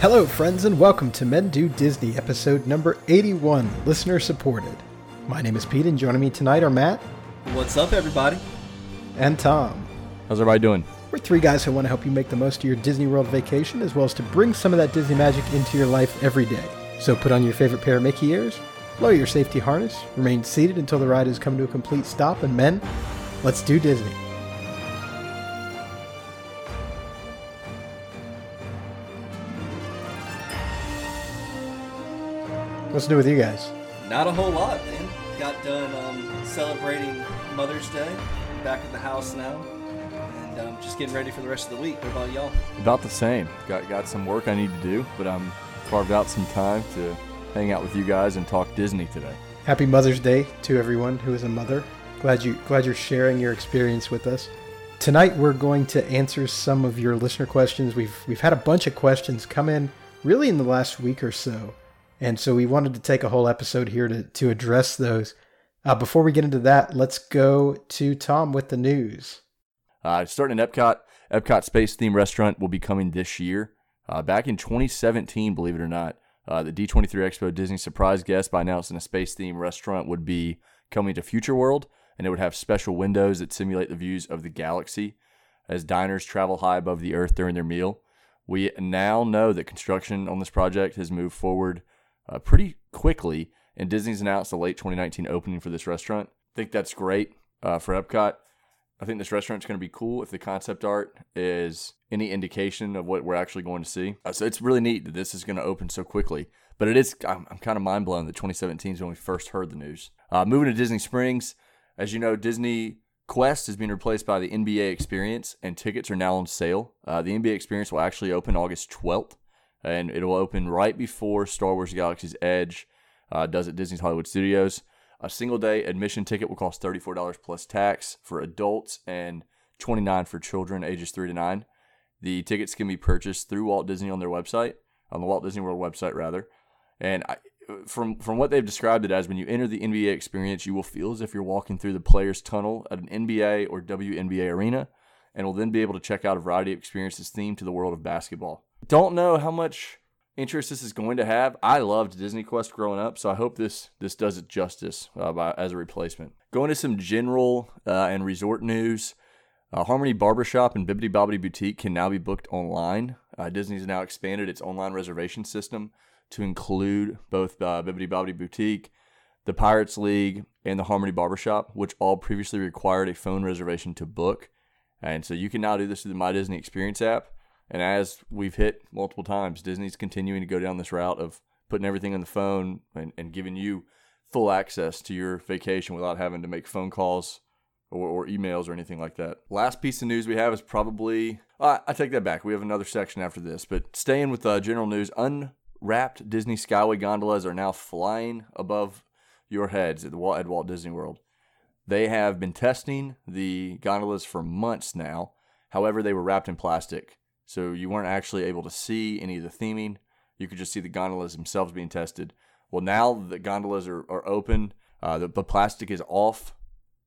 Hello, friends, and welcome to Men Do Disney, episode number 81, listener supported. My name is Pete, and joining me tonight are Matt What's up, everybody? and Tom. How's everybody doing? We're three guys who want to help you make the most of your Disney World vacation, as well as to bring some of that Disney magic into your life every day. So put on your favorite pair of Mickey ears, lower your safety harness, remain seated until the ride has come to a complete stop, and men, let's do Disney. What's new with you guys? Not a whole lot, man. Got done um, celebrating Mother's Day. Back at the house now, and um, just getting ready for the rest of the week. What about y'all? About the same. Got got some work I need to do, but I'm carved out some time to hang out with you guys and talk Disney today. Happy Mother's Day to everyone who is a mother. Glad you glad you're sharing your experience with us. Tonight we're going to answer some of your listener questions. We've we've had a bunch of questions come in really in the last week or so. And so we wanted to take a whole episode here to to address those. Uh, before we get into that, let's go to Tom with the news. Uh, starting in Epcot, Epcot Space Theme Restaurant will be coming this year. Uh, back in 2017, believe it or not, uh, the D23 Expo Disney surprise guest by announcing a space theme restaurant would be coming to Future World, and it would have special windows that simulate the views of the galaxy as diners travel high above the Earth during their meal. We now know that construction on this project has moved forward uh, pretty quickly, and Disney's announced a late 2019 opening for this restaurant. I think that's great uh, for Epcot. I think this restaurant's going to be cool if the concept art is any indication of what we're actually going to see. Uh, so it's really neat that this is going to open so quickly. But it is, I'm, I'm kind of mind blown that 2017 is when we first heard the news. Uh, moving to Disney Springs, as you know, Disney Quest is being replaced by the NBA Experience, and tickets are now on sale. Uh, the NBA Experience will actually open August 12th, and it will open right before Star Wars Galaxy's Edge uh, does at Disney's Hollywood Studios. A single day admission ticket will cost $34 plus tax for adults and $29 for children ages 3 to 9. The tickets can be purchased through Walt Disney on their website, on the Walt Disney World website rather. And I, from from what they've described it as, when you enter the NBA experience, you will feel as if you're walking through the players' tunnel at an NBA or WNBA arena, and will then be able to check out a variety of experiences themed to the world of basketball. Don't know how much interest this is going to have. I loved Disney Quest growing up, so I hope this this does it justice uh, by, as a replacement. Going to some general uh, and resort news. Uh, Harmony Barbershop and Bibbidi Bobbidi Boutique can now be booked online. Uh, Disney's now expanded its online reservation system to include both uh, Bibbidi Bobbidi Boutique, the Pirates League, and the Harmony Barbershop, which all previously required a phone reservation to book. And so you can now do this through the My Disney Experience app. And as we've hit multiple times, Disney's continuing to go down this route of putting everything on the phone and, and giving you full access to your vacation without having to make phone calls or, or emails or anything like that. Last piece of news we have is probably, I take that back. We have another section after this, but staying with uh, general news, unwrapped Disney Skyway gondolas are now flying above your heads at, the Walt, at Walt Disney World. They have been testing the gondolas for months now. However, they were wrapped in plastic. So you weren't actually able to see any of the theming. You could just see the gondolas themselves being tested. Well, now the gondolas are, are open, uh, the, the plastic is off,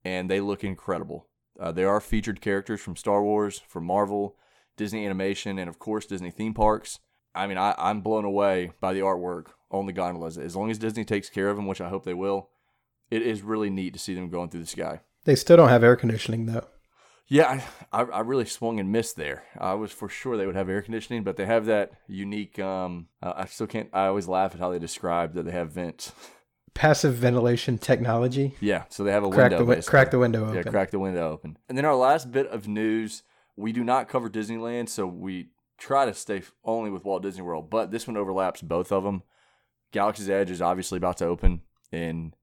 and they look incredible. Uh, there are featured characters from Star Wars, from Marvel, Disney Animation, and of course Disney theme parks. I mean, I, I'm blown away by the artwork on the gondolas. As long as Disney takes care of them, which I hope they will, it is really neat to see them going through the sky. They still don't have air conditioning though. Yeah, I, I really swung and missed there. I was for sure they would have air conditioning, but they have that unique. Um, I still can't. I always laugh at how they describe that they have vents. Passive ventilation technology. Yeah, so they have a Crack window. the basically. crack the window open. Yeah, crack the window open. And then our last bit of news: we do not cover Disneyland, so we try to stay only with Walt Disney World. But this one overlaps both of them. Galaxy's Edge is obviously about to open in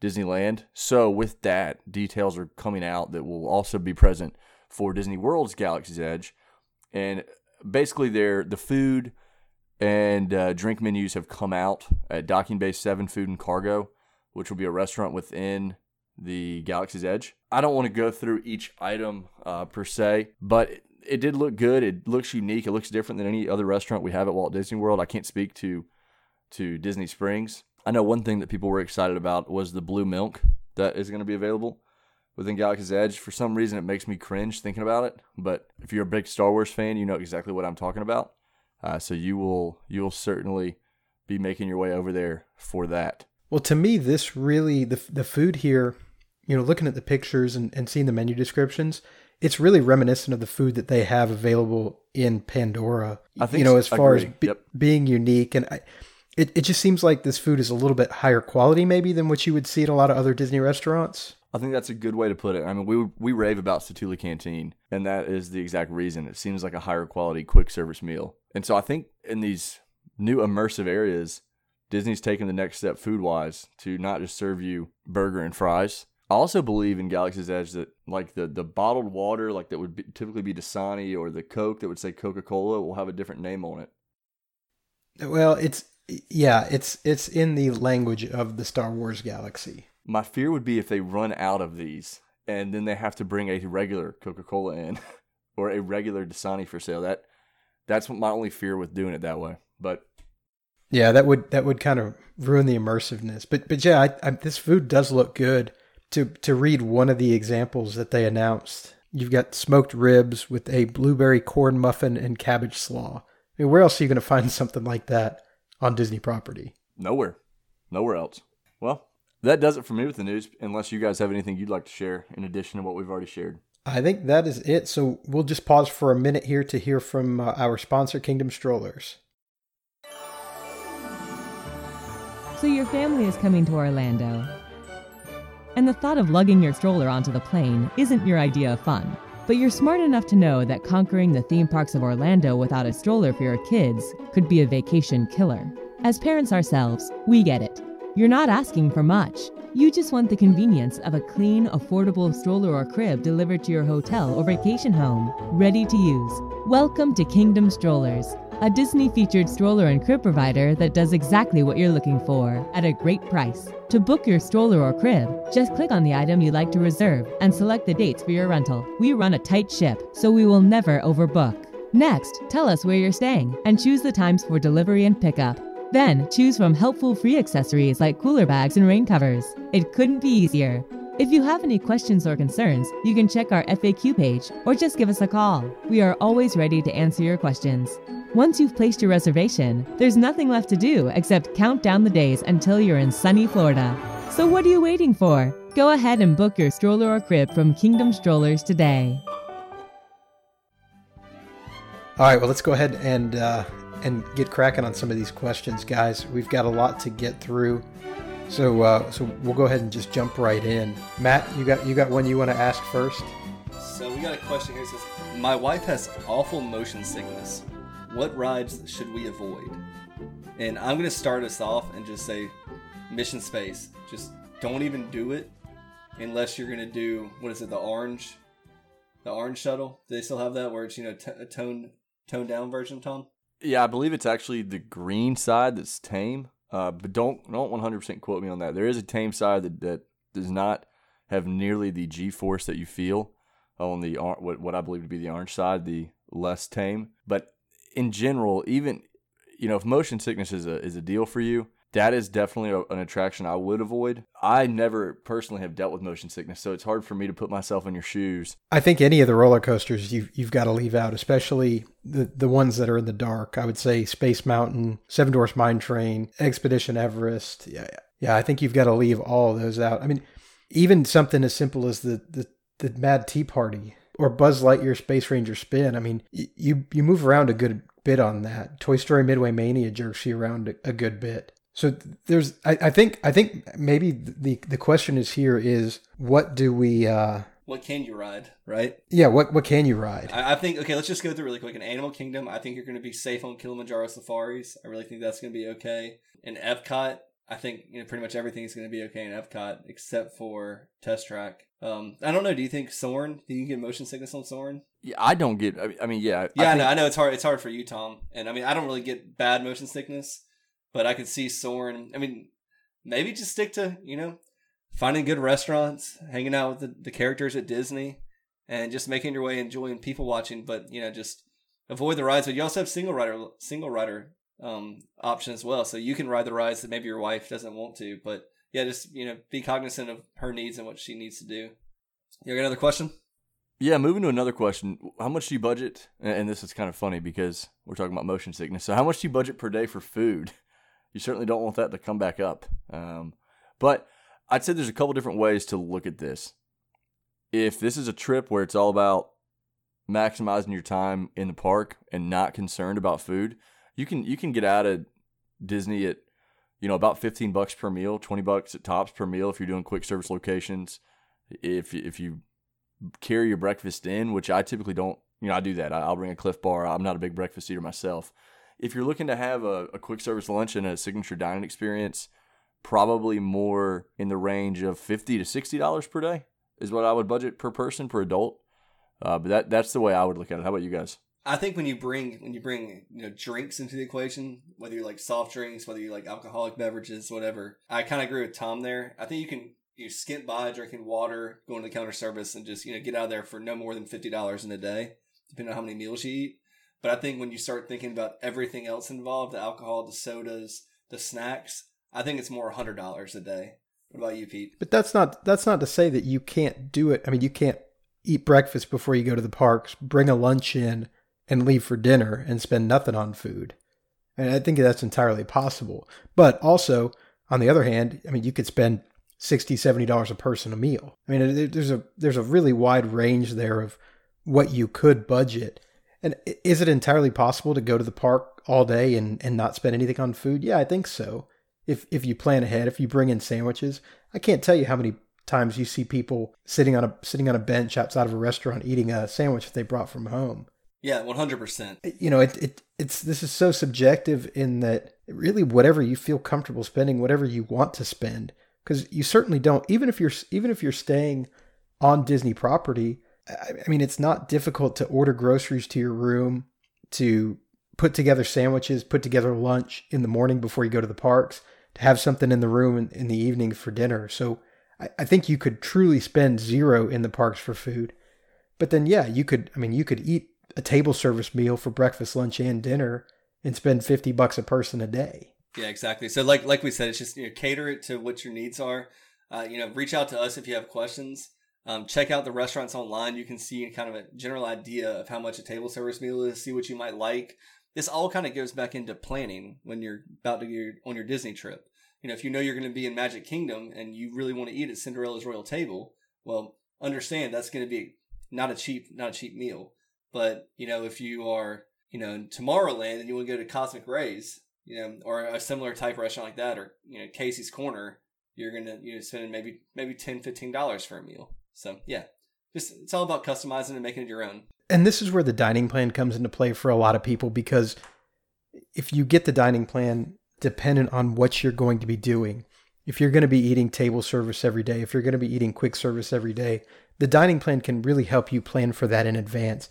Disneyland. So with that, details are coming out that will also be present for Disney World's Galaxy's Edge, and basically, they're the food and uh, drink menus have come out at Docking Bay Seven Food and Cargo, which will be a restaurant within the Galaxy's Edge. I don't want to go through each item uh, per se, but it, it did look good. It looks unique. It looks different than any other restaurant we have at Walt Disney World. I can't speak to to Disney Springs. I know one thing that people were excited about was the blue milk that is going to be available within Galaxy's Edge. For some reason, it makes me cringe thinking about it. But if you're a big Star Wars fan, you know exactly what I'm talking about. Uh, so you will you will certainly be making your way over there for that. Well, to me, this really the the food here, you know, looking at the pictures and, and seeing the menu descriptions, it's really reminiscent of the food that they have available in Pandora. I think you know, as far as be, Yep. being unique, and I, it it just seems like this food is a little bit higher quality, maybe than what you would see at a lot of other Disney restaurants. I think that's a good way to put it. I mean, we we rave about Satu'li Canteen, and that is the exact reason. It seems like a higher quality quick service meal. And so I think in these new immersive areas, Disney's taken the next step food wise to not just serve you burger and fries. I also believe in Galaxy's Edge that like the the bottled water, like that would be, typically be Dasani, or the Coke that would say Coca Cola, will have a different name on it. Well, it's yeah, it's it's in the language of the Star Wars galaxy. My fear would be if they run out of these and then they have to bring a regular Coca Cola in or a regular Dasani for sale. That that's my only fear with doing it that way. But Yeah, that would that would kind of ruin the immersiveness. But but yeah, I, I, this food does look good. To to read one of the examples that they announced, you've got smoked ribs with a blueberry corn muffin and cabbage slaw. I mean, where else are you going to find something like that on Disney property? nowhere, nowhere else. Well, that does it for me with the news. Unless you guys have anything you'd like to share in addition to what we've already shared. I think that is it. So we'll just pause for a minute here to hear from uh, our sponsor, Kingdom Strollers. So your family is coming to Orlando. And the thought of lugging your stroller onto the plane isn't your idea of fun. But you're smart enough to know that conquering the theme parks of Orlando without a stroller for your kids could be a vacation killer. As parents ourselves, we get it. You're not asking for much. You just want the convenience of a clean, affordable stroller or crib delivered to your hotel or vacation home, ready to use. Welcome to Kingdom Strollers, a Disney featured stroller and crib provider that does exactly what you're looking for at a great price. To book your stroller or crib, just click on the item you'd like to reserve and select the dates for your rental. We run a tight ship, so we will never overbook. Next, tell us where you're staying and choose the times for delivery and pickup. Then, choose from helpful free accessories like cooler bags and rain covers. It couldn't be easier. If you have any questions or concerns, you can check our FAQ page or just give us a call. We are always ready to answer your questions. Once you've placed your reservation, there's nothing left to do except count down the days until you're in sunny Florida. So what are you waiting for? Go ahead and book your stroller or crib from Kingdom Strollers today. All right, well, let's go ahead and uh, and get cracking on some of these questions, guys. We've got a lot to get through, so uh, so we'll go ahead and just jump right in. Matt, you got you got one you want to ask first? So we got a question here. It says, "My wife has awful motion sickness. What rides should we avoid?" And I'm gonna start us off and just say, Mission Space. Just don't even do it unless you're gonna do what is it? The orange, the orange shuttle. Do they still have that where it's you know t- a toned toned down version, Tom? Yeah, I believe it's actually the green side that's tame. Uh, but don't don't 100% quote me on that. There is a tame side that, that does not have nearly the G force that you feel on the what what I believe to be the orange side, the less tame. But in general, even you know, if motion sickness is a is a deal for you, that is definitely a, an attraction I would avoid. I never personally have dealt with motion sickness, so it's hard for me to put myself in your shoes. I think any of the roller coasters you've you've got to leave out, especially the the ones that are in the dark. I would say Space Mountain, Seven Dwarfs Mine Train, Expedition Everest. Yeah, yeah. I think you've got to leave all those out. I mean, even something as simple as the the, the Mad Tea Party or Buzz Lightyear Space Ranger Spin. I mean, you you move around a good bit on that. Toy Story Midway Mania jerks you around a, good bit. So there's, I, I think, I think maybe the the question is here is what do we, uh, What can you ride? Right. yeah, what what can you ride? I, I think okay. Let's just go through really quick. In Animal Kingdom, I think you're going to be safe on Kilimanjaro safaris. I really think that's going to be okay. In Epcot, I think you know pretty much everything is going to be okay in Epcot except for Test Track. Um, I don't know. Do you think Soarin'? Do you get motion sickness on Soarin'? Yeah, I don't get. I mean- I mean, yeah, Yeah, I, think- know. I know it's hard. It's hard for you, Tom. And I mean, I don't really get bad motion sickness, but I could see Soarin'. I mean, maybe just stick to you know finding good restaurants, hanging out with the, the characters at Disney, and just making your way, enjoying people watching. But you know, just avoid the rides. But you also have single rider single rider um, option as well, so you can ride the rides that maybe your wife doesn't want to. But yeah, just you know, be cognizant of her needs and what she needs to do. You got another question? Yeah, moving to another question. How much do you budget? And this is kind of funny because we're talking about motion sickness. So, how much do you budget per day for food? You certainly don't want that to come back up. Um, but I'd say there's a couple different ways to look at this. If this is a trip where it's all about maximizing your time in the park and not concerned about food, you can you can get out of Disney at you know about 15 bucks per meal, 20 bucks at tops per meal if you're doing quick service locations. If if you carry your breakfast in, which I typically don't, you know, I do that. I'll bring a Clif Bar. I'm not a big breakfast eater myself. If you're looking to have a, a quick service lunch and a signature dining experience, probably more in the range of 50 to 60 dollars per day is what I would budget per person per adult. Uh, but that that's the way I would look at it. How about you guys? I think when you bring when you bring you know drinks into the equation, whether you like soft drinks, whether you like alcoholic beverages, whatever, I kind of agree with Tom there. I think you can you skip by drinking water, going to the counter service, and just you know get out of there for no more than fifty dollars in a day, depending on how many meals you eat. But I think when you start thinking about everything else involved, the alcohol, the sodas, the snacks, I think it's more hundred dollars a day. What about you, Pete? But that's not that's not to say that you can't do it. I mean, you can't eat breakfast before you go to the parks, bring a lunch in, and leave for dinner and spend nothing on food. And I think that's entirely possible. But also, on the other hand, I mean, you could spend 60 70 dollars a person a meal. I mean, there's a there's a really wide range there of what you could budget. And is it entirely possible to go to the park all day and, and not spend anything on food? Yeah, I think so. If if you plan ahead, if you bring in sandwiches, I can't tell you how many times you see people sitting on a sitting on a bench outside of a restaurant eating a sandwich that they brought from home. Yeah, one hundred percent. You know, it, it it's this is so subjective in that really whatever you feel comfortable spending, whatever you want to spend, because you certainly don't. Even if you're even if you're staying on Disney property, I, I mean, it's not difficult to order groceries to your room, to put together sandwiches, put together lunch in the morning before you go to the parks, to have something in the room in, in the evening for dinner. So I, I think you could truly spend zero in the parks for food. But then, yeah, you could. I mean, you could eat a table service meal for breakfast, lunch, and dinner and spend 50 bucks a person a day. Yeah, exactly. So like like we said, it's just you know, cater it to what your needs are. Uh, you know, reach out to us if you have questions. Um, check out the restaurants online. You can see kind of a general idea of how much a table service meal is. See what you might like. This all kind of goes back into planning when you're about to get on your Disney trip. You know, if you know you're going to be in Magic Kingdom and you really want to eat at Cinderella's Royal Table, well, understand that's going to be not a cheap not a cheap meal. But you know, if you are you know in Tomorrowland and you want to go to Cosmic Rays, you know, or a similar type restaurant like that, or you know Casey's Corner, you're gonna you know spend maybe maybe 10 15 dollars for a meal. So yeah, just it's all about customizing and making it your own. And this is where the dining plan comes into play for a lot of people because if you get the dining plan dependent on what you're going to be doing, if you're going to be eating table service every day, if you're going to be eating quick service every day, the dining plan can really help you plan for that in advance.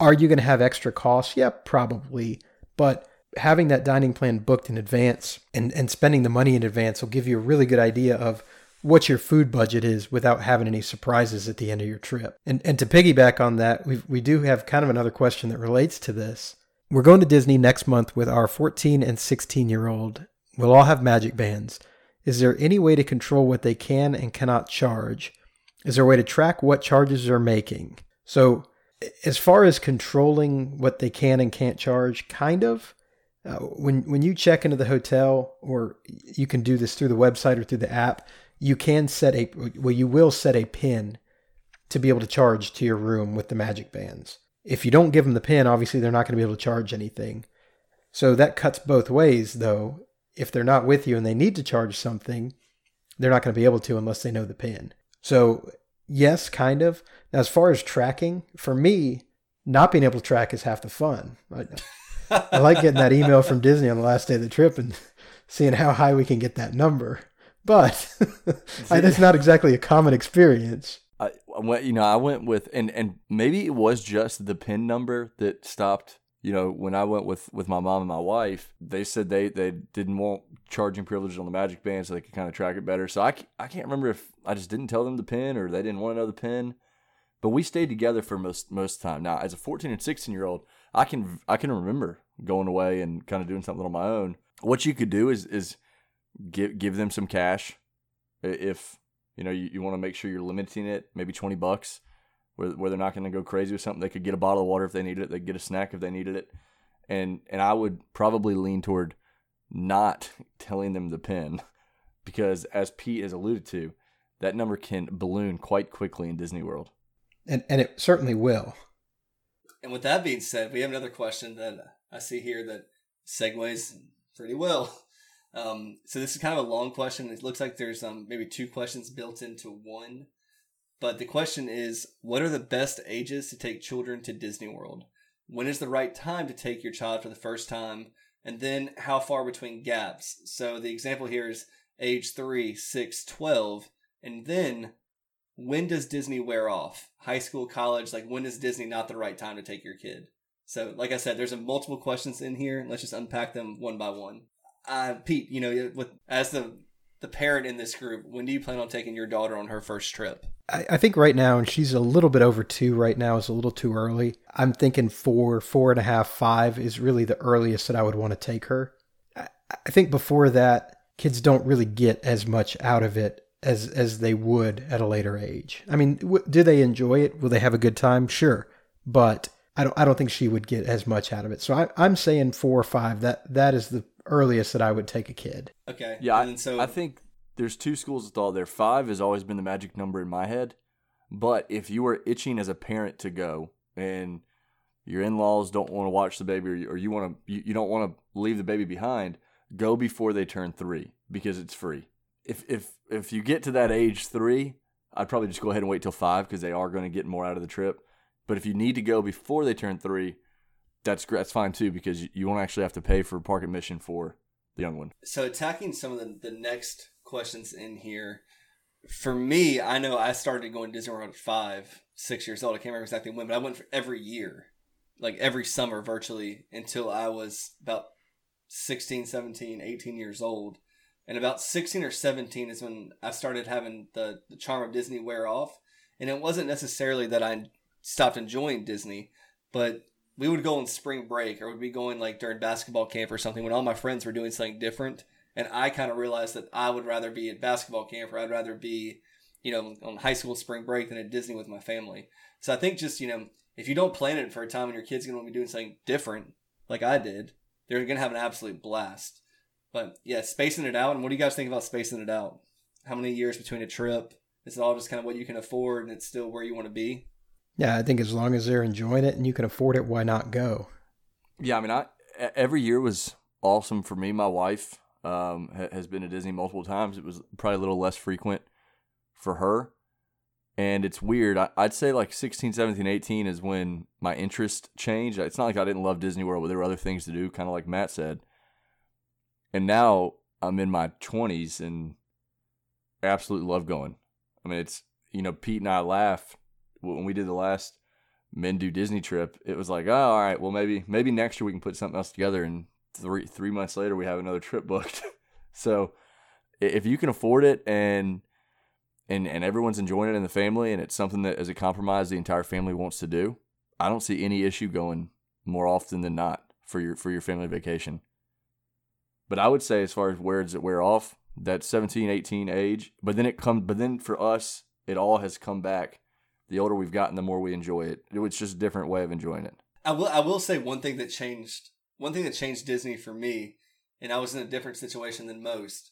Are you going to have extra costs? Yeah, probably. But having that dining plan booked in advance and, and spending the money in advance will give you a really good idea of what your food budget is without having any surprises at the end of your trip. And and to piggyback on that, we we do have kind of another question that relates to this. We're going to Disney next month with our 14 and 16 year old. We'll all have magic bands. Is there any way to control what they can and cannot charge? Is there a way to track what charges they're making? So, as far as controlling what they can and can't charge, kind of. Uh, when when you check into the hotel, or you can do this through the website or through the app, you can set a well, you will set a pin to be able to charge to your room with the magic bands. If you don't give them the pin, obviously they're not going to be able to charge anything. So that cuts both ways, though. If they're not with you and they need to charge something, they're not going to be able to unless they know the pin. So yes, kind of. Now, as far as tracking, for me, not being able to track is half the fun. I, I like getting that email from Disney on the last day of the trip and seeing how high we can get that number. But it's not exactly a common experience. I went, you know, I went with, and and maybe it was just the pin number that stopped. You know, when I went with with my mom and my wife, they said they they didn't want charging privileges on the Magic Band so they could kind of track it better. So I I can't remember if I just didn't tell them the pin or they didn't want to know the pin. But we stayed together for most most time. Now, as a 14 and 16 year old, I can I can remember going away and kind of doing something on my own. What you could do is is give give them some cash if you know you, you want to make sure you're limiting it, maybe 20 bucks. Where where they're not going to go crazy with something. They could get a bottle of water if they needed it. They could get a snack if they needed it, and and I would probably lean toward not telling them the pin because as Pete has alluded to, that number can balloon quite quickly in Disney World. And and it certainly will. And with that being said, we have another question that I see here that segues pretty well. Um, so this is kind of a long question. It looks like there's um, maybe two questions built into one. But the question is, what are the best ages to take children to Disney World? When is the right time to take your child for the first time? And then how far between gaps? So the example here is age 3, 6, 12. And then when does Disney wear off? High school, college, like when is Disney not the right time to take your kid? So, like I said, there's a multiple questions in here. Let's just unpack them one by one. Uh, Pete, you know, with as the the parent in this group, when do you plan on taking your daughter on her first trip? I, I think right now, and she's a little bit over two right now, is a little too early. I'm thinking four, four and a half, five is really the earliest that I would want to take her. I, I think before that, kids don't really get as much out of it as as they would at a later age. I mean, w- do they enjoy it? Will they have a good time? Sure, but I don't I don't think she would get as much out of it. So I, I'm saying four or five. That that is the earliest that I would take a kid. Okay. Yeah, And so I think there's two schools of thought there. Five has always been the magic number in my head, but if you are itching as a parent to go and your in-laws don't want to watch the baby, or you, or you want to, you, you don't want to leave the baby behind, go before they turn three because it's free. If if if you get to that age three, I'd probably just go ahead and wait till five because they are going to get more out of the trip. But if you need to go before they turn three, that's. That's fine too because you- you won't actually have to pay for park admission for the young one. so attacking some of the, the next questions in here for me i know i started going to disney world at five six years old i can't remember exactly when but i went for every year like every summer virtually until i was about 16 17 18 years old and about 16 or 17 is when i started having the, the charm of disney wear off and it wasn't necessarily that i stopped enjoying disney but we would go on spring break or would be going like during basketball camp or something when all my friends were doing something different. And i kind of realized that i would rather be at basketball camp or i'd rather be you know on high school spring break than at disney with my family. So i think just you know if you don't plan it for a time and your kid's going to be doing something different like i did they're going to have an absolute blast. But yeah spacing it out and what do you guys think about spacing it out? How many years between a trip? Is it all just kind of what you can afford and it's still where you want to be Yeah, I think as long as they're enjoying it and you can afford it, why not go? Yeah, I mean, I every year was awesome for me. My wife um, has been to Disney multiple times. It was probably a little less frequent for her, and it's weird. I, I'd say like 16, 17, 18 is when my interest changed. It's not like I didn't love Disney World, but there were other things to do, kind of like Matt said. And now I'm in my 20s and absolutely love going. I mean, it's you know, Pete and I laugh when we did the last men do Disney trip, it was like, oh, all right, well maybe maybe next year we can put something else together, and three three months later we have another trip booked. so if you can afford it and and and everyone's enjoying it in the family, and it's something that as a compromise the entire family wants to do, I don't see any issue going more often than not for your for your family vacation. But I would say as far as where does it wear off, that 17, 18 age, but then it comes but then for us it all has come back the older we've gotten, the more we enjoy it. It's just a different way of enjoying it. I will I will say one thing that changed one thing that changed Disney for me, and I was in a different situation than most.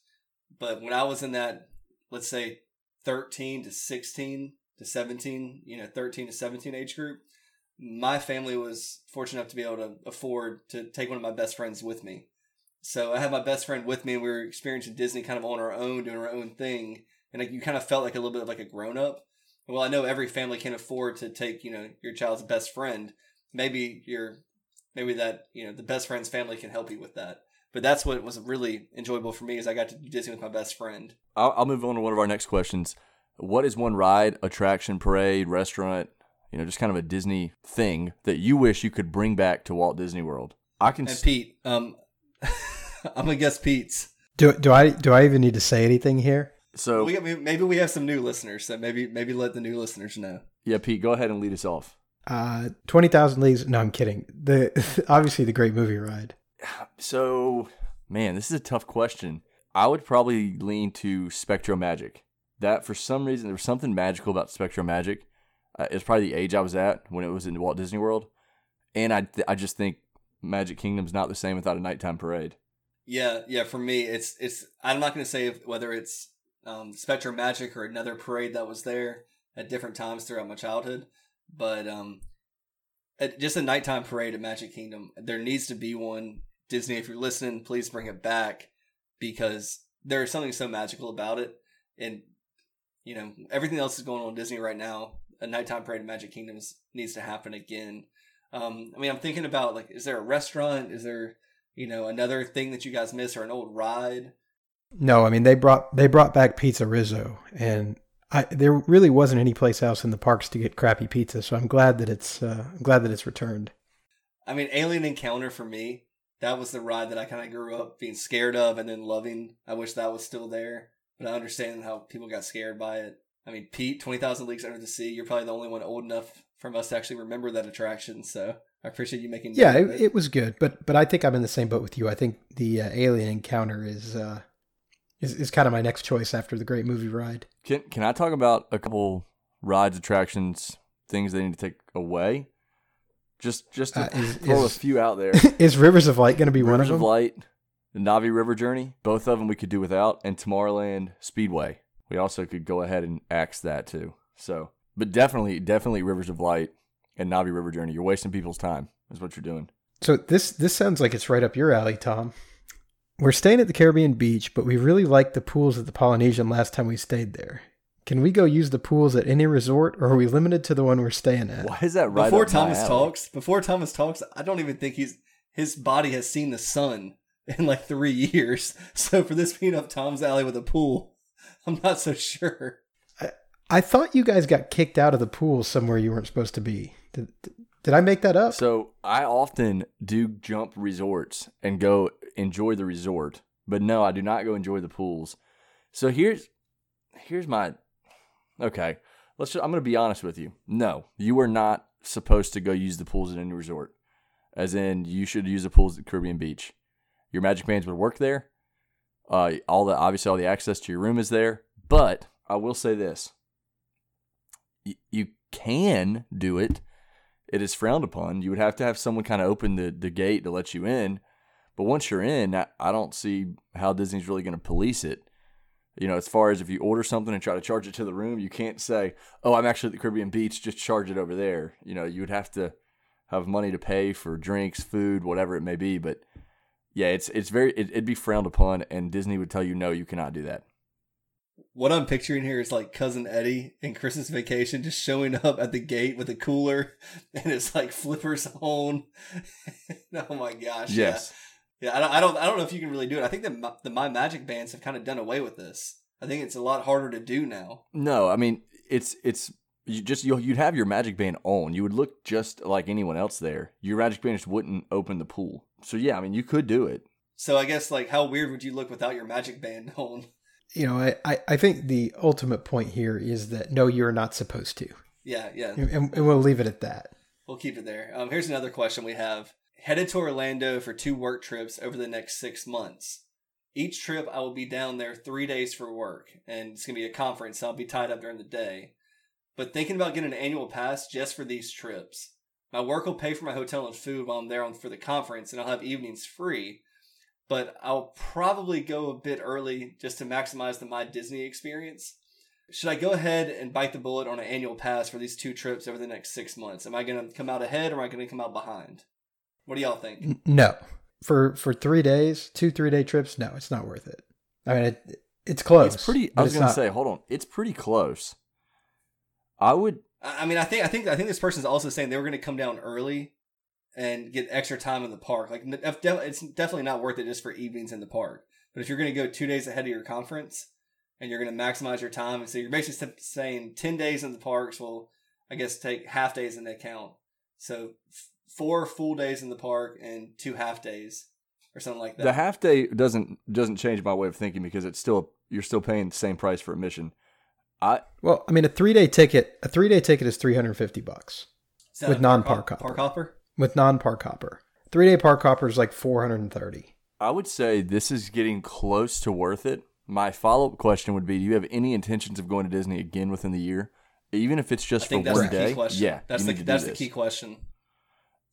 But when I was in that, let's say, thirteen to sixteen to seventeen, you know, thirteen to seventeen age group, my family was fortunate enough to be able to afford to take one of my best friends with me. So I had my best friend with me, and we were experiencing Disney kind of on our own, doing our own thing, and like, you kind of felt like a little bit of like a grown up. Well, I know every family can afford to take you know your child's best friend, maybe your maybe that you know the best friend's family can help you with that but that's what was really enjoyable for me is i got to do disney with my best friend I'll, I'll move on to one of our next questions. What is one ride, attraction, parade, restaurant, you know, just kind of a Disney thing that you wish you could bring back to Walt Disney World? I can. and pete um i'm gonna guess pete's Do do I do I even need to say anything here? So we got, maybe we have some new listeners so maybe maybe let the new listeners know yeah, Pete, go ahead and lead us off. Uh, Twenty Thousand Leagues. No, I'm kidding. The obviously the Great Movie Ride. So, man, this is a tough question. I would probably lean to SpectroMagic. That for some reason there was something magical about SpectroMagic. Uh, it's probably the age I was at when it was in Walt Disney World, and I th- I just think Magic Kingdom's not the same without a nighttime parade. Yeah, yeah. For me, it's it's. I'm not going to say if, whether it's um, Spectrum Magic or another parade that was there at different times throughout my childhood, but um, just a nighttime parade at Magic Kingdom. There needs to be one. Disney, if you're listening, please bring it back because there is something so magical about it, and you know everything else is going on Disney right now. A nighttime parade at Magic Kingdoms needs to happen again. Um, I mean, I'm thinking about like, is there a restaurant? Is there you know another thing that you guys miss or an old ride? No, I mean they brought they brought back PizzeRizzo, and I, there really wasn't any place else in the parks to get crappy pizza. So I'm glad that it's uh, I'm glad that it's returned. I mean, Alien Encounter for me, that was the ride that I kind of grew up being scared of and then loving. I wish that was still there, but I understand how people got scared by it. I mean, Pete, Twenty Thousand Leagues Under the Sea. You're probably the only one old enough from us to actually remember that attraction. So I appreciate you making. Yeah, it, it, was good, but but I think I'm in the same boat with you. I think the uh, Alien Encounter is uh, is is kind of my next choice after the Great Movie Ride. Can Can I talk about a couple rides, attractions, things they need to take away? Just just to uh, is, throw is, a few out there. is Rivers of Light going to be Rivers one of them? Rivers of Light, the Na'vi River Journey, both of them we could do without, and Tomorrowland Speedway. We also could go ahead and axe that too. So, but definitely, definitely Rivers of Light and Na'vi River Journey. You're wasting people's time. Is what you're doing. So this this sounds like it's right up your alley, Tom. We're staying at the Caribbean beach, but we really liked the pools at the Polynesian last time we stayed there. Can we go use the pools at any resort, or are we limited to the one we're staying at? Why is that right? Before Thomas talks, before Thomas talks, I don't even think he's his body has seen the sun in like three years. So for this being up Tom's alley with a pool, I'm not so sure. I, I thought you guys got kicked out of the pool somewhere you weren't supposed to be. Did, did I make that up? So I often do jump resorts and go enjoy the resort, but no, I do not go enjoy the pools. So here's here's my okay. Let's. Just, I'm going to be honest with you. No, you are not supposed to go use the pools at any resort. As in, you should use the pools at Caribbean Beach. Your magic bands would work there. Uh, all the obviously all the access to your room is there. But I will say this: y- you can do it. It is frowned upon. You would have to have someone kind of open the, the gate to let you in. But once you're in, I don't see how Disney's really going to police it. You know, as far as if you order something and try to charge it to the room, you can't say, "Oh, I'm actually at the Caribbean Beach, just charge it over there." You know, you would have to have money to pay for drinks, food, whatever it may be. But yeah, it's it's very it, it'd be frowned upon, and Disney would tell you, "No, you cannot do that." What I'm picturing here is like cousin Eddie in Christmas Vacation just showing up at the gate with a cooler, and it's like flippers on. oh my gosh! Yes. Yeah. Yeah, I don't, I don't, I don't know if you can really do it. I think that the My Magic bands have kind of done away with this. I think it's a lot harder to do now. No, I mean it's it's you just you you'd have your Magic band on. You would look just like anyone else there. Your Magic band just wouldn't open the pool. So yeah, I mean you could do it. So I guess like how weird would you look without your Magic band on? You know, I, I, I think the ultimate point here is that no, you're not supposed to. Yeah, yeah. And, and we'll leave it at that. We'll keep it there. Um, here's another question we have headed to Orlando for two work trips over the next six months. Each trip, I will be down there three days for work, and it's going to be a conference, so I'll be tied up during the day. But thinking about getting an annual pass just for these trips. My work will pay for my hotel and food while I'm there on, for the conference, and I'll have evenings free. But I'll probably go a bit early just to maximize the My Disney experience. Should I go ahead and bite the bullet on an annual pass for these two trips over the next six months? Am I going to come out ahead or am I going to come out behind? What do y'all think? No, for for three days, two three day trips. No, it's not worth it. I mean, it, it's close. It's pretty. I was gonna not, say, hold on, it's pretty close. I would. I mean, I think I think I think this person's also saying they were going to come down early and get extra time in the park. Like, it's definitely not worth it just for evenings in the park. But if you're going to go two days ahead of your conference and you're going to maximize your time, and so you're basically saying ten days in the parks will, I guess, take half days into account. So four full days in the park and two half days or something like that. The half day doesn't doesn't change my way of thinking because it's still you're still paying the same price for admission. I well, I mean, a three day ticket a three day ticket is three hundred fifty bucks with non park hopper. Park hopper with non park hopper. Three day park hopper is like four hundred and thirty. I would say this is getting close to worth it. My follow up question would be: Do you have any intentions of going to Disney again within the year? even if it's I just for that's one the day. key question. Yeah, that's the need to do that's the key question.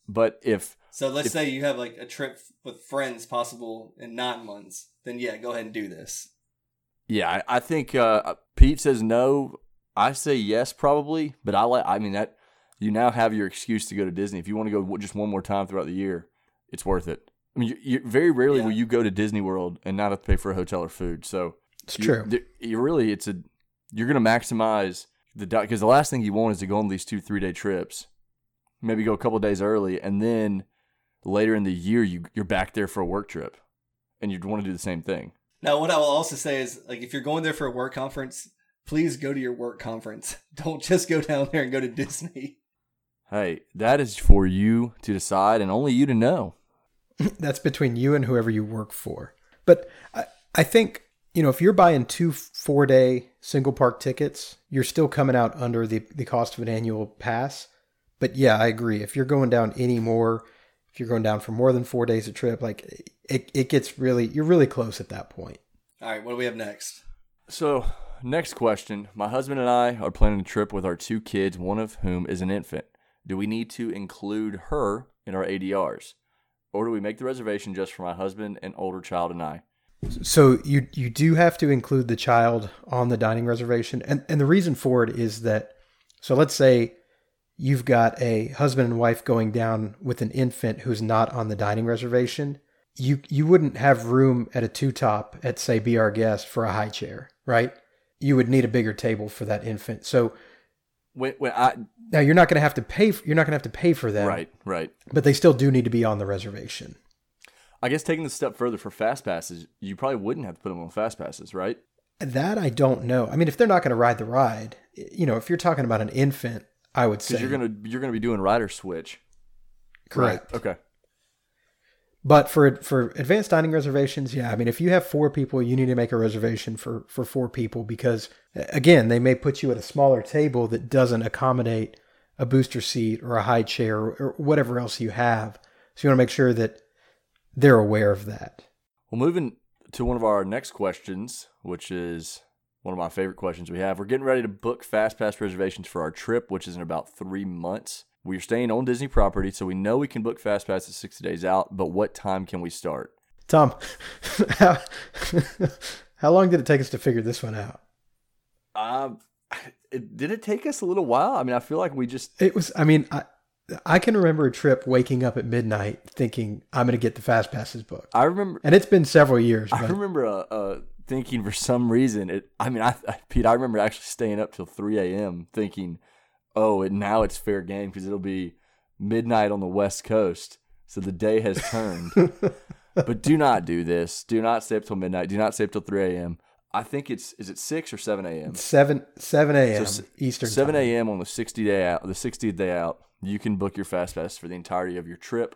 But if So let's If- say you have like a trip with friends possible in nine months, then yeah, go ahead and do this. yeah, I, I think uh, Pete says no. I say yes, probably. But I like. I mean that you now have your excuse to go to Disney. If you want to go just one more time throughout the year, it's worth it. I mean, you, you, very rarely Yeah. will you go to Disney World and not have to pay for a hotel or food. So It's you, true. th- You really, it's a you're going to maximize the because the last thing you want is to go on these two three day trips, maybe go a couple days early, and then later in the year you you're back there for a work trip, and you'd want to do the same thing. Now, what I will also say is, like, if you're going there for a work conference, please go to your work conference. Don't just go down there and go to Disney. Hey, that is for you to decide and only you to know. That's between you and whoever you work for. But I, I think, you know, if you're buying two four day single park tickets, you're still coming out under the, the cost of an annual pass. But yeah, I agree. If you're going down any more, if you're going down for more than four days a trip, like it, it gets really, you're really close at that point. All right, what do we have next? So, next question. My husband and I are planning a trip with our two kids, one of whom is an infant. Do we need to include her in our ADRs? Or do we make the reservation just for my husband and older child and I? So you you do have to include the child on the dining reservation, and and the reason for it is that so let's say you've got a husband and wife going down with an infant who's not on the dining reservation. You you wouldn't have room at a two top at say be our guest for a high chair, right? You would need a bigger table for that infant. So When, when I now you're not going to have to pay. For, you're not going to have to pay for them, right, right. But they still do need to be on the reservation. I guess taking the step further for fast passes, you probably wouldn't have to put them on fast passes, right? That I don't know. I mean, if they're not going to ride the ride, you know, if you're talking about an infant, I would say you're gonna you're gonna be doing rider switch. correct. Okay. But for for advanced dining reservations, yeah, I mean, if you have four people, you need to make a reservation for for four people because again, they may put you at a smaller table that doesn't accommodate a booster seat or a high chair or whatever else you have. So you want to make sure that they're aware of that. Well, moving to one of our next questions, which is one of my favorite questions we have. We're getting ready to book fast pass reservations for our trip, which is in about three months. We're staying on Disney property, so we know we can book fast passes 60 days out, but what time can we start? Tom, how, how long did it take us to figure this one out? Um, it, did it take us a little while? I mean, I feel like we just It was. I mean, I I can remember a trip waking up at midnight thinking I'm going to get the fast passes booked, I remember and it's been several years. I remember uh, uh, thinking for some reason it. I mean, I, I Pete, I remember actually staying up till three a.m. thinking, oh, and now it's fair game because it'll be midnight on the West Coast, so the day has turned. but do not do this. Do not stay up till midnight. Do not stay up till three a.m. I think it's is it six or seven a.m. seven seven a.m. So Eastern Seven a.m. on the sixty day out, the sixtieth day out, you can book your fast pass for the entirety of your trip.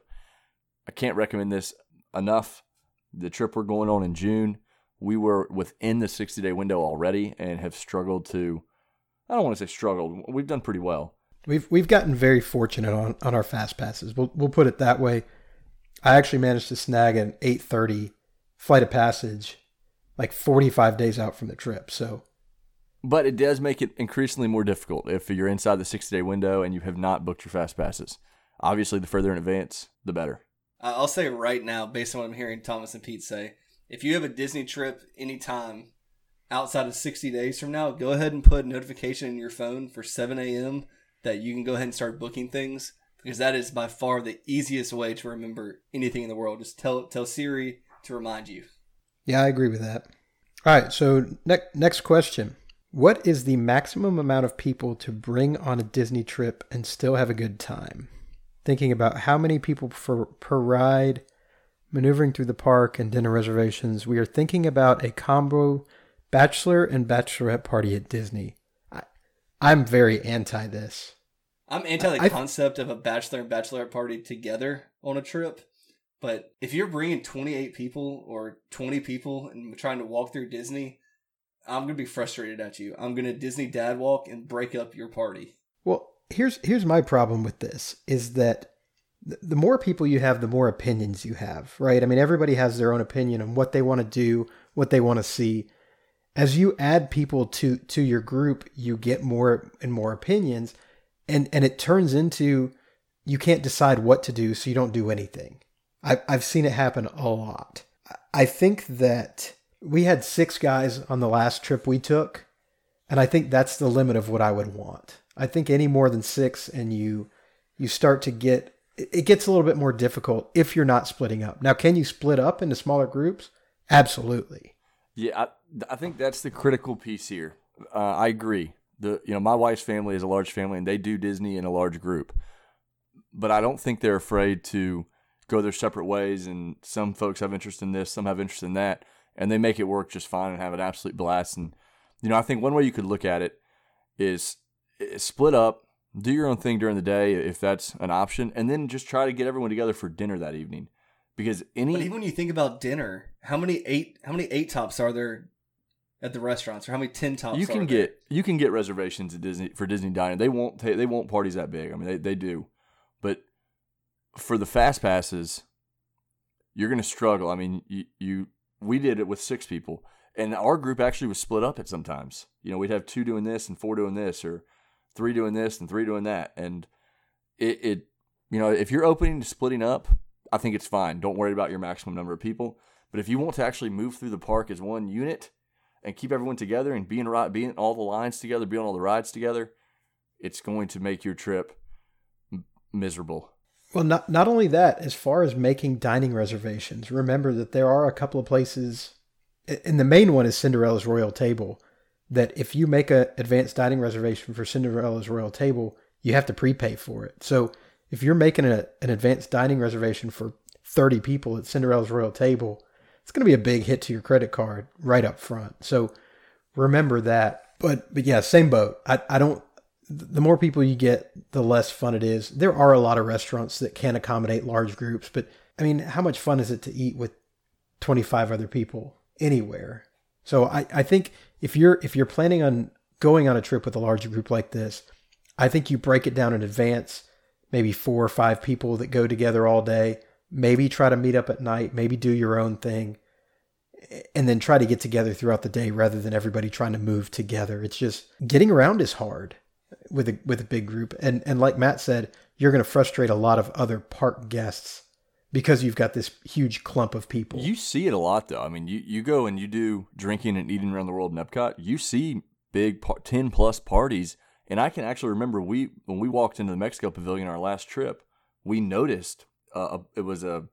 I can't recommend this enough. The trip we're going on in June, we were within the sixty day window already and have struggled to. I don't want to say struggled. We've done pretty well. We've we've gotten very fortunate on, on our fast passes. We'll we'll put it that way. I actually managed to snag an eight thirty flight of passage, like forty five days out from the trip. So But it does make it increasingly more difficult if you're inside the 60 day window and you have not booked your fast passes. Obviously, the further in advance, the better. I- I'll say right now, based on what I'm hearing Thomas and Pete say, if you have a Disney trip anytime outside of 60 days from now, go ahead and put a notification in your phone for 7 a.m. that you can go ahead and start booking things because that is by far the easiest way to remember anything in the world. Just tell tell Siri to remind you. yeah, I agree with that. All right. So next next question: What is the maximum amount of people to bring on a Disney trip and still have a good time? Thinking about how many people per, per ride, maneuvering through the park, and dinner reservations, we are thinking about a combo bachelor and bachelorette party at Disney. I, I'm very anti this. I'm anti the I- concept of a bachelor and bachelorette party together on a trip. But if you're bringing 28 people or 20 people and trying to walk through Disney, I'm going to be frustrated at you. I'm going to Disney dad walk and break up your party. Well, here's here's my problem with this is that th- the more people you have, the more opinions you have, right? I mean, everybody has their own opinion on what they want to do, what they want to see. as you add people to to your group, you get more and more opinions, and and it turns into you can't decide what to do, so you don't do anything. I, I've seen it happen a lot. I think that we had six guys on the last trip we took, and I think that's the limit of what I would want. I think any more than six, and you you start to get it gets a little bit more difficult if you're not splitting up. Now, can you split up into smaller groups? Absolutely. Yeah, I, I think that's the critical piece here. Uh, I agree. The you know my wife's family is a large family and they do Disney in a large group, but I don't think they're afraid to go their separate ways. And some folks have interest in this, some have interest in that, and they make it work just fine and have an absolute blast. And you know I think one way you could look at it is, is split up, do your own thing during the day if that's an option, and then just try to get everyone together for dinner that evening. Because any But even when you think about dinner, how many eight how many eight tops are there at the restaurants, or how many ten tops? you can get you can get reservations at Disney for Disney dining. They won't ta- they won't parties that big. I mean they, they do, but for the fast passes, you're going to struggle. I mean you, you we did it with six people, and our group actually was split up at sometimes. You know we'd have two doing this and four doing this, or three doing this and three doing that, and it, it you know if you're opening to splitting up, I think it's fine. Don't worry about your maximum number of people. But if you want to actually move through the park as one unit and keep everyone together and be in right, be in all the lines together, be on all the rides together, it's going to make your trip m- miserable. Well, not not only that, as far as making dining reservations, remember that there are a couple of places, and the main one is Cinderella's Royal Table. That if you make a advanced dining reservation for Cinderella's Royal Table, you have to prepay for it. So if you're making a, an advanced dining reservation for 30 people at Cinderella's Royal Table, it's going to be a big hit to your credit card right up front. So remember that. But but yeah, same boat. I, I don't the more people you get, the less fun it is. There are a lot of restaurants that can accommodate large groups, but I mean, how much fun is it to eat with 25 other people anywhere? So I, I think if you're if you're planning on going on a trip with a large group like this, I think you break it down in advance, maybe four or five people that go together all day, maybe try to meet up at night, maybe do your own thing, and then try to get together throughout the day rather than everybody trying to move together. It's just getting around is hard with a with a big group. And and like Matt said, you're going to frustrate a lot of other park guests because you've got this huge clump of people. You see it a lot, though. I mean, you, you go and you do drinking and eating around the world in Epcot. You see big par- ten plus parties, and I can actually remember we when we walked into the Mexico Pavilion our last trip, we noticed uh, it was a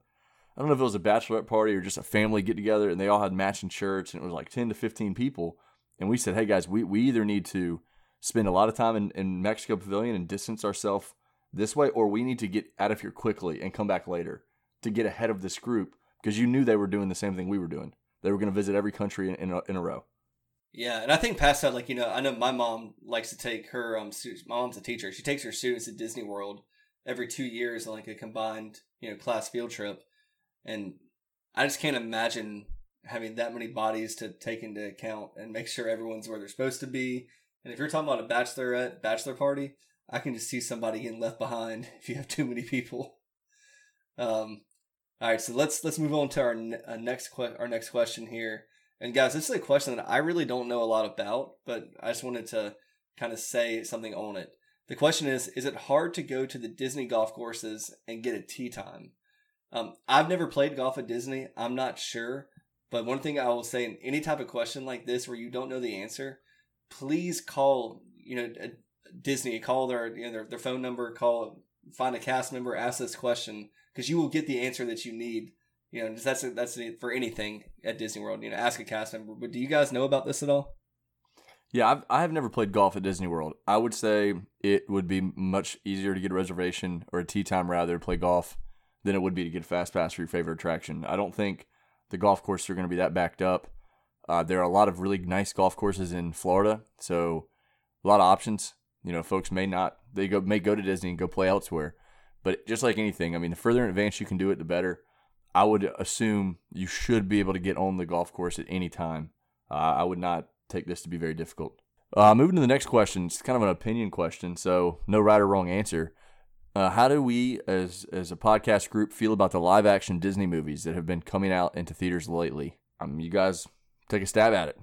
I don't know if it was a bachelorette party or just a family get together, and they all had matching shirts, and it was like ten to fifteen people. And we said, hey guys, we, we either need to spend a lot of time in, in Mexico Pavilion and distance ourselves this way, or we need to get out of here quickly and come back later to get ahead of this group because you knew they were doing the same thing we were doing. They were going to visit every country in, in, a, in a row. Yeah, and I think past that, like you know, I know my mom likes to take her um. Students, my mom's a teacher. She takes her students to Disney World every two years on like a combined you know class field trip, and I just can't imagine having that many bodies to take into account and make sure everyone's where they're supposed to be. And if you're talking about a bachelorette bachelor party, I can just see somebody getting left behind if you have too many people. Um, all right, so let's let's move on to our uh, next que- our next question here. And guys, this is a question that I really don't know a lot about, but I just wanted to kind of say something on it. The question is: Is it hard to go to the Disney golf courses and get a tee time? Um, I've never played golf at Disney. I'm not sure, but one thing I will say in any type of question like this where you don't know the answer, please call you know Disney, call their you know their, their phone number, call find a cast member, ask this question because you will get the answer that you need. You know, that's that's for anything at Disney World. You know, ask a cast member. But do you guys know about this at all? Yeah, I've, I have never played golf at Disney World. I would say it would be much easier to get a reservation or a tee time rather to play golf than it would be to get a fast pass for your favorite attraction. I don't think the golf courses are going to be that backed up. Uh, there are a lot of really nice golf courses in Florida, so a lot of options. You know, folks may not they go may go to Disney and go play elsewhere, but just like anything, I mean, the further in advance you can do it, the better. I would assume you should be able to get on the golf course at any time. Uh, I would not take this to be very difficult. Uh, moving to the next question, it's kind of an opinion question, so no right or wrong answer. Uh, how do we, as as a podcast group, feel about the live action Disney movies that have been coming out into theaters lately? Um, you guys take a stab at it.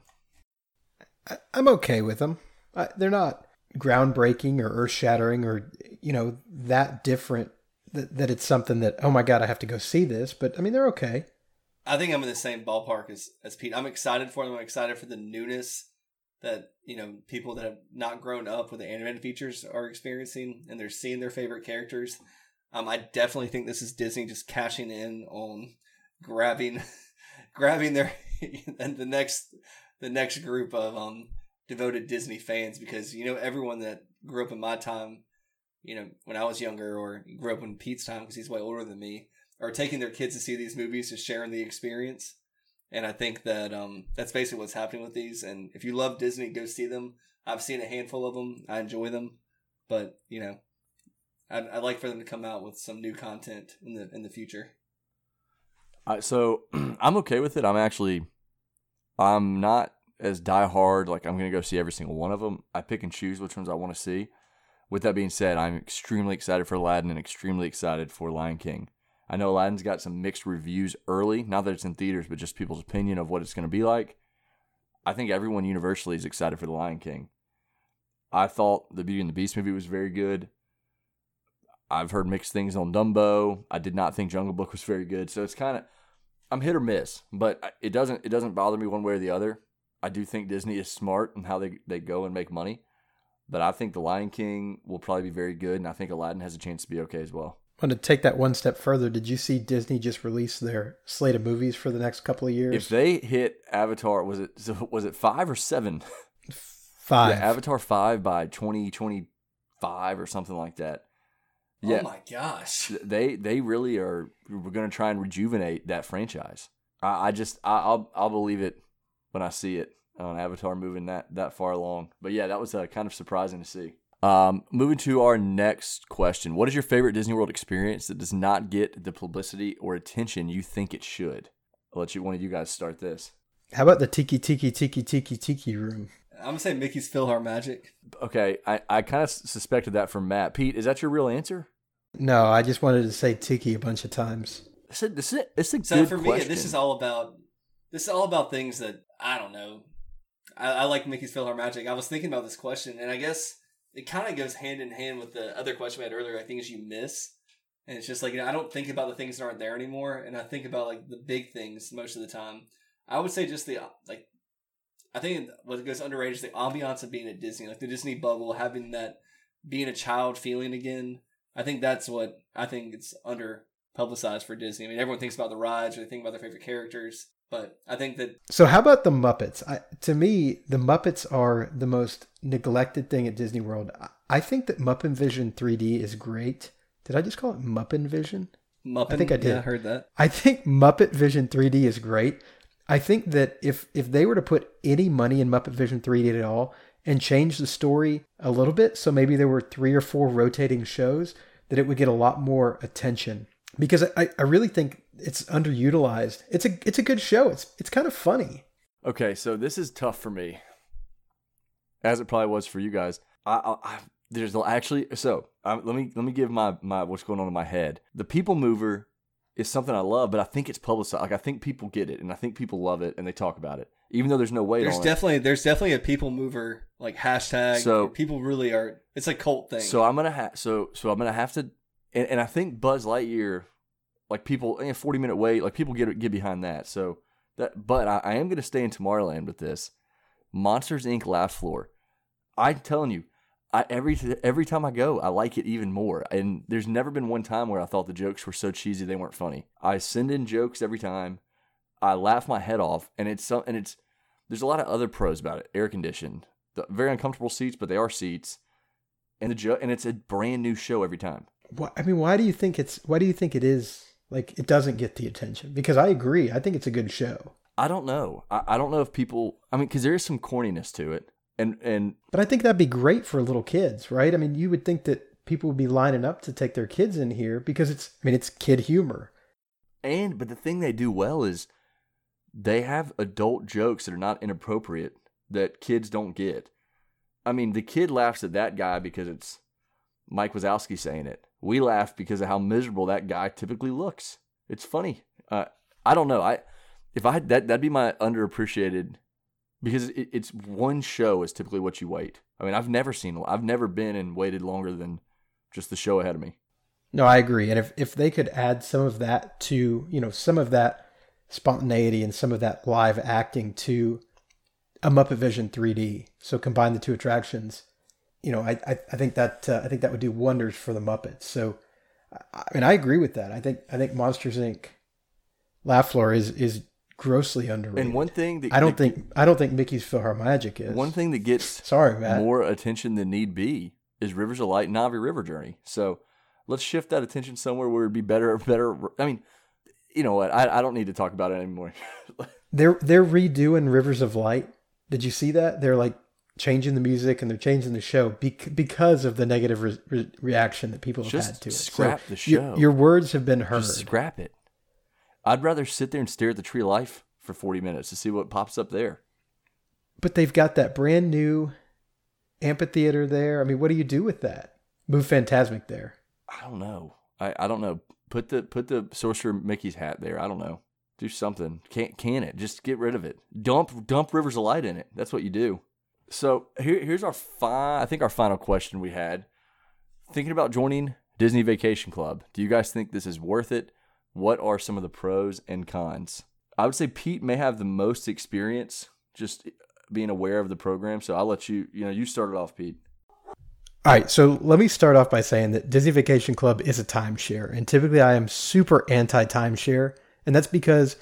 I, I'm okay with them. I, they're not groundbreaking or earth shattering or you know that different that, that it's something that oh my god I have to go see this. But I mean they're okay. I think I'm in the same ballpark as as Pete. I'm excited for them. I'm excited for the newness that you know people that have not grown up with the animated features are experiencing, and they're seeing their favorite characters. Um, I definitely think this is Disney just cashing in on grabbing, grabbing their and the next the next group of um devoted Disney fans because you know everyone that grew up in my time, you know when I was younger or grew up in Pete's time because he's way older than me, are taking their kids to see these movies, and sharing the experience. And I think that um, that's basically what's happening with these. And if you love Disney, go see them. I've seen a handful of them. I enjoy them, but you know, I'd, I'd like for them to come out with some new content in the in the future. Uh, so I'm okay with it. I'm actually, I'm not as die hard, Like I'm gonna go see every single one of them. I pick and choose which ones I want to see. With that being said, I'm extremely excited for Aladdin and extremely excited for Lion King. I know Aladdin's got some mixed reviews early, not that it's in theaters, but just people's opinion of what it's going to be like. I think everyone universally is excited for The Lion King. I thought the Beauty and the Beast movie was very good. I've heard mixed things on Dumbo. I did not think Jungle Book was very good. So it's kind of I'm hit or miss, but it doesn't it doesn't bother me one way or the other. I do think Disney is smart in how they they go and make money, but I think The Lion King will probably be very good, and I think Aladdin has a chance to be okay as well. I want to take that one step further. Did you see Disney just release their slate of movies for the next couple of years? If they hit Avatar, was it was it five or seven? Five. Yeah, Avatar five by twenty twenty five or something like that. Oh yeah. Oh my gosh. They they really are. We're going to try and rejuvenate that franchise. I, I just I, will I'll believe it when I see it on Avatar moving that that far along. But yeah, that was uh, kind of surprising to see. Um, moving to our next question. What is your favorite Disney World experience that does not get the publicity or attention you think it should? I'll let you one of you guys start this. How about the Tiki Tiki Tiki Tiki Tiki room? I'm gonna say Mickey's PhilharMagic. Okay, I, I kind of suspected that from Matt. Pete, is that your real answer? No, I just wanted to say Tiki a bunch of times. This is, this is, it's a so good for me, question. this is all about this is all about things that I don't know. I, I like Mickey's PhilharMagic. I was thinking about this question, and I guess it kind of goes hand in hand with the other question we had earlier. I think is you miss, and it's just like you know, I don't think about the things that aren't there anymore, and I think about like the big things most of the time. I would say just the like, I think what goes underrated is the ambiance of being at Disney, like the Disney bubble, having that being a child feeling again. I think that's what I think it's under publicized for Disney. I mean, everyone thinks about the rides or they think about their favorite characters. But I think that. So how about the Muppets? I, to me, the Muppets are the most neglected thing at Disney World. I think that Muppet Vision 3D is great. Did I just call it Muppet Vision? Muppet. I think I did. Yeah, I heard that. I think Muppet Vision 3D is great. I think that if if they were to put any money in Muppet Vision 3D at all and change the story a little bit, so maybe there were three or four rotating shows, that it would get a lot more attention. Because I, I really think it's underutilized. It's a it's a good show. It's it's kind of funny. Okay, so this is tough for me, as it probably was for you guys. I, I, I there's actually so um, let me let me give my my what's going on in my head. The People Mover is something I love, but I think it's publicized. Like I think people get it, and I think people love it, and they talk about it, even though there's no weight. There's definitely it. there's definitely a People Mover like hashtag. So people really are. It's a cult thing. So I'm gonna have so so I'm gonna have to, and, and I think Buzz Lightyear like people, a forty minute wait, like people get get behind that. So that, but I, I am going to stay in Tomorrowland with this. Monsters Inc. laugh floor. I'm telling you, I every every time I go, I like it even more. And there's never been one time where I thought the jokes were so cheesy they weren't funny. I send in jokes every time. I laugh my head off, and it's some and it's there's a lot of other pros about it. Air conditioned, the very uncomfortable seats, but they are seats, and the jo- and it's a brand new show every time. I mean, why do you think it's why do you think it is like it doesn't get the attention because I agree. I think it's a good show. I don't know. I, I don't know if people. I mean, because there is some corniness to it, and and. But I think that'd be great for little kids, right? I mean, you would think that people would be lining up to take their kids in here because it's. I mean, it's kid humor. And but the thing they do well is, they have adult jokes that are not inappropriate that kids don't get. I mean, the kid laughs at that guy because it's Mike Wazowski saying it. We laugh because of how miserable that guy typically looks. It's funny. Uh, I don't know. I if I had that, that'd be my underappreciated because it, it's one show is typically what you wait. I mean, I've never seen, I've never been and waited longer than just the show ahead of me. No, I agree. And if, if they could add some of that to, you know, some of that spontaneity and some of that live acting to a Muppet Vision 3D, so combine the two attractions, you know, I, I, I think that uh, I think that would do wonders for the Muppets. So, I mean, I agree with that. I think I think Monsters Inc. Laugh Floor is is grossly underrated. And one thing that I don't that- think I don't think Mickey's PhilharMagic is. one thing that gets Sorry, Matt. more attention than need be is Rivers of Light and Na'vi River Journey. So let's shift that attention somewhere where it'd be better. Better. I mean, you know what? I, I don't need to talk about it anymore. They're they're redoing Rivers of Light. Did you see that? They're like changing the music and they're changing the show bec- because of the negative re- re- reaction that people have Just had to it. scrap the show. Your, words have been heard. Just scrap it. I'd rather sit there and stare at the tree of life for 40 minutes to see what pops up there. but they've got that brand new amphitheater there. I mean, what do you do with that? Move Fantasmic there. I don't know. I, I don't know. Put the put the sorcerer Mickey's hat there. I don't know. Do something. Can't can it? Just get rid of it. Dump dump rivers of light in it. That's what you do. So here here's our fi- I think our final question we had. Thinking about joining Disney Vacation Club. Do you guys think this is worth it? What are some of the pros and cons? I would say Pete may have the most experience just being aware of the program. So I'll let you, you know, you started off, Pete. All right, so let me start off by saying that Disney Vacation Club is a timeshare, and typically I am super anti timeshare, and that's because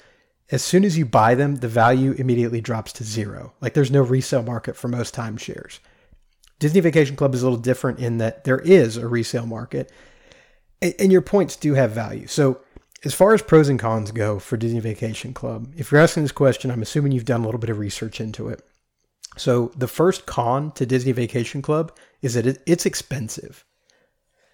as soon as you buy them, the value immediately drops to zero. Like there's no resale market for most timeshares. Disney Vacation Club is a little different in that there is a resale market, and, and your points do have value. So, as far as pros and cons go for Disney Vacation Club, if you're asking this question, I'm assuming you've done a little bit of research into it. So the first con to Disney Vacation Club is that it, it's expensive.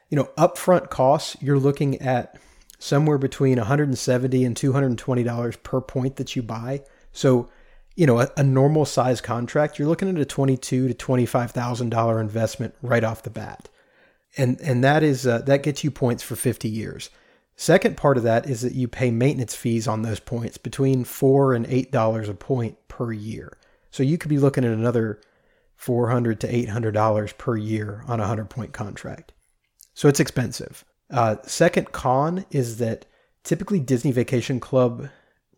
You know, upfront costs, you're looking at somewhere between 170 and 220 dollars per point that you buy. So, you know, a, a normal size contract, you're looking at a 22 to 25 thousand dollar investment right off the bat, and and that is uh, that gets you points for 50 years. Second part of that is that you pay maintenance fees on those points between four and eight dollars a point per year. So you could be looking at another four hundred to eight hundred dollars per year on a hundred point contract. So it's expensive. Uh, second con is that typically Disney Vacation Club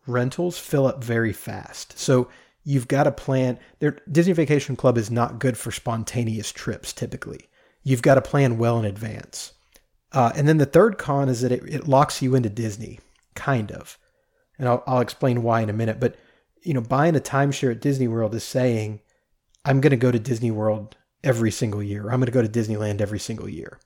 rentals fill up very fast. So you've got to plan. There, Disney Vacation Club is not good for spontaneous trips. Typically, you've got to plan well in advance. Uh, and then the third con is that it, it locks you into Disney, kind of. And I'll, I'll explain why in a minute. But you know, buying a timeshare at Disney World is saying, I'm going to go to Disney World every single year. I'm going to go to Disneyland every single year.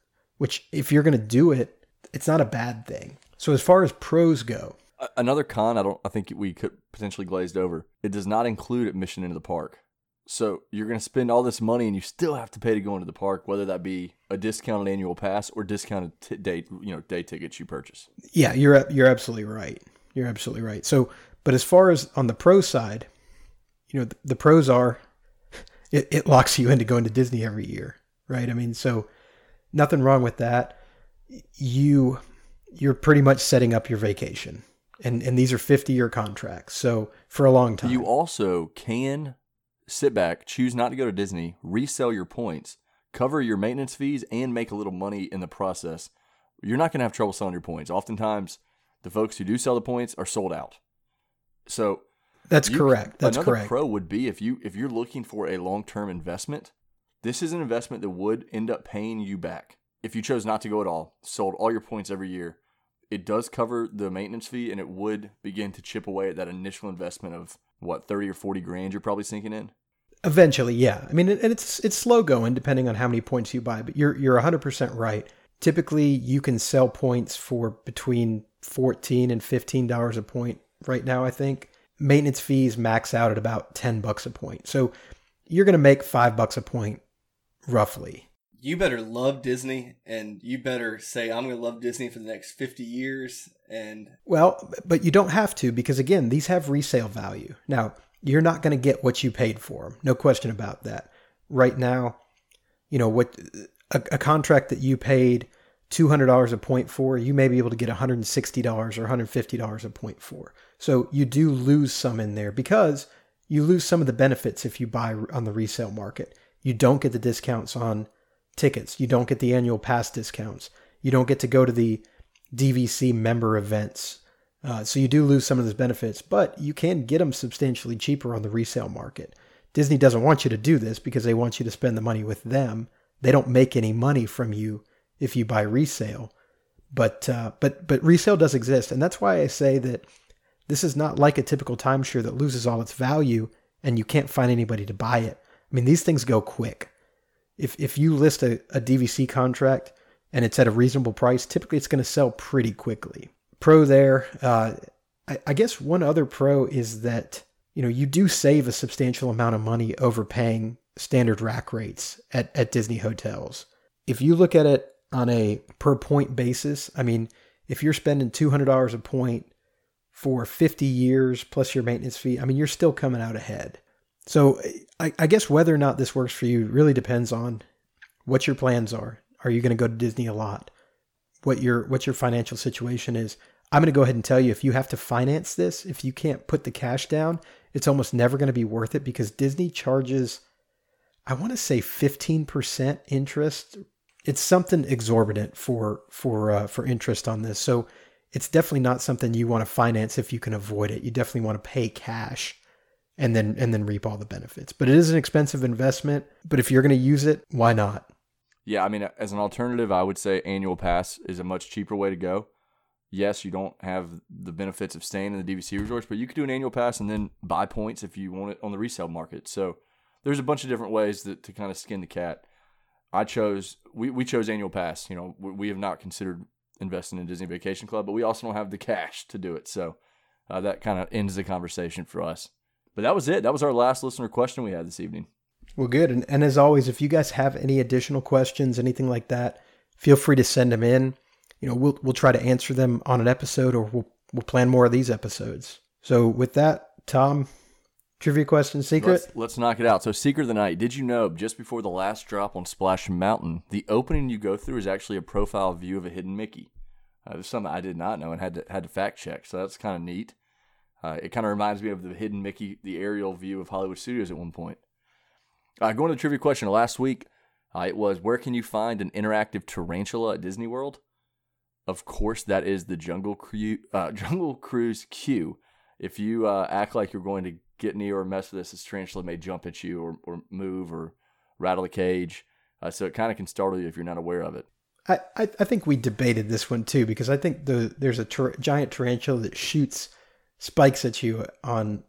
Which, if you're going to do it, it's not a bad thing. So as far as pros go, Another con, I don't. I think we could potentially glazed over. It does not include admission into the park. So you're going to spend all this money, and you still have to pay to go into the park, whether that be a discounted annual pass or discounted t- day, you know, day tickets you purchase. yeah, you're you're absolutely right. You're absolutely right. So, but as far as on the pro side, you know, the, the pros are it, it locks you into going to Disney every year, right? I mean, so nothing wrong with that. You you're pretty much setting up your vacation. And and these are 50 year contracts. So for a long time. You also can sit back, choose not to go to Disney, resell your points, cover your maintenance fees, and make a little money in the process. You're not going to have trouble selling your points. Oftentimes, the folks who do sell the points are sold out. So That's you- correct. That's another correct. pro would be if you if you're looking for a long term investment. This is an investment that would end up paying you back if you chose not to go at all. Sold all your points every year. It does cover the maintenance fee, and it would begin to chip away at that initial investment of what thirty or forty grand you're probably sinking in. Eventually, yeah. I mean, and it's it's slow going depending on how many points you buy, but you're you're 100% right. Typically, you can sell points for between 14 and 15 dollars a point right now, I think. Maintenance fees max out at about 10 bucks a point. So, you're going to make 5 bucks a point roughly. You better love Disney, and you better say, I'm going to love Disney for the next 50 years. And Well, but you don't have to because again, these have resale value. Now, you're not going to get what you paid for them. No question about that. Right now, you know what a, a contract that you paid $200 a point for, you may be able to get $160 or $150 a point for. So you do lose some in there because you lose some of the benefits if you buy on the resale market. You don't get the discounts on tickets. You don't get the annual pass discounts. You don't get to go to the DVC member events. Uh, so you do lose some of those benefits, but you can get them substantially cheaper on the resale market. Disney doesn't want you to do this because they want you to spend the money with them. They don't make any money from you if you buy resale. But uh, but but resale does exist, and that's why I say that this is not like a typical timeshare that loses all its value and you can't find anybody to buy it. I mean, these things go quick. If if you list a, a DVC contract and it's at a reasonable price, typically it's going to sell pretty quickly. Pro there, uh, I, I guess one other pro is that you know you do save a substantial amount of money overpaying standard rack rates at, at Disney hotels. If you look at it on a per point basis, I mean, if you're spending $200 a point for 50 years plus your maintenance fee, I mean, you're still coming out ahead. So I, I guess whether or not this works for you really depends on what your plans are. Are you going to go to Disney a lot? What your what your financial situation is. I'm going to go ahead and tell you if you have to finance this, if you can't put the cash down, it's almost never going to be worth it because Disney charges I want to say 15% interest. It's something exorbitant for for uh, for interest on this. So it's definitely not something you want to finance if you can avoid it. You definitely want to pay cash and then and then reap all the benefits. But it is an expensive investment, but if you're going to use it, why not? Yeah, I mean as an alternative, I would say annual pass is a much cheaper way to go. Yes, you don't have the benefits of staying in the DVC resorts, but you could do an annual pass and then buy points if you want it on the resale market. So there's a bunch of different ways that, to kind of skin the cat. I chose we, we chose annual pass. You know, we, we have not considered investing in Disney Vacation Club, but we also don't have the cash to do it. So uh, that kind of ends the conversation for us. But that was it. That was our last listener question we had this evening. Well, good. And, and as always, if you guys have any additional questions, anything like that, feel free to send them in. You know, we'll we'll try to answer them on an episode, or we'll we'll plan more of these episodes. So with that, Tom, Trivia question secret? Let's, let's, knock it out. So, secret of the night. Did you know just before the last drop on Splash Mountain, the opening you go through is actually a profile view of a hidden Mickey? Uh, there's something I did not know and had to had to fact check. So that's kind of neat. Uh, it kind of reminds me of the hidden Mickey, the aerial view of Hollywood Studios at one point. Uh, going to the trivia question last week, uh, it was where can you find an interactive tarantula at Disney World? Of course, that is the Jungle, Cru- uh, Jungle Cruise queue. If you uh, act like you're going to get near or mess with this, this tarantula may jump at you or, or move or rattle the cage. Uh, so it kind of can startle you if you're not aware of it. I, I, I think we debated this one too because I think the there's a tar- giant tarantula that shoots spikes at you on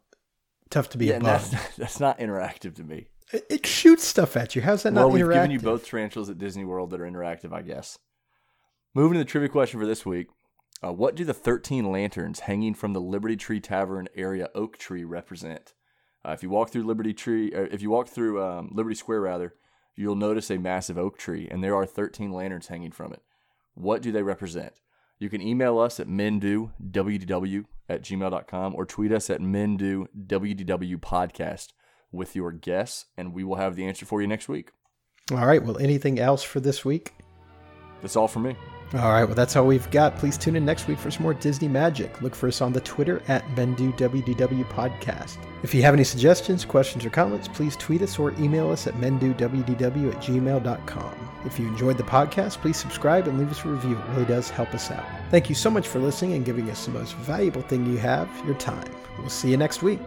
tough to be yeah, above. That's, that's not interactive to me. It, it, shoots stuff at you. How's that well, not interactive? Well, we've given you both tarantulas at Disney World that are interactive, I guess. Moving to the trivia question for this week. Uh, what do the 13 lanterns hanging from the Liberty Tree Tavern area oak tree represent? Uh, if you walk through Liberty Tree, uh, if you walk through um, Liberty Square rather, you'll notice a massive oak tree, and there are 13 lanterns hanging from it. What do they represent? You can email us at mendowdw at gmail.com or tweet us at mendowdw podcast with your guess, and we will have the answer for you next week. All right. Well, anything else for this week? That's all for me. All right, well, that's all we've got. Please tune in next week for some more Disney magic. Look for us on the Twitter at MenduWDW Podcast. If you have any suggestions, questions, or comments, please tweet us or email us at MenduWDW at gmail.com. If you enjoyed the podcast, please subscribe and leave us a review. It really does help us out. Thank you so much for listening and giving us the most valuable thing you have your time. We'll see you next week.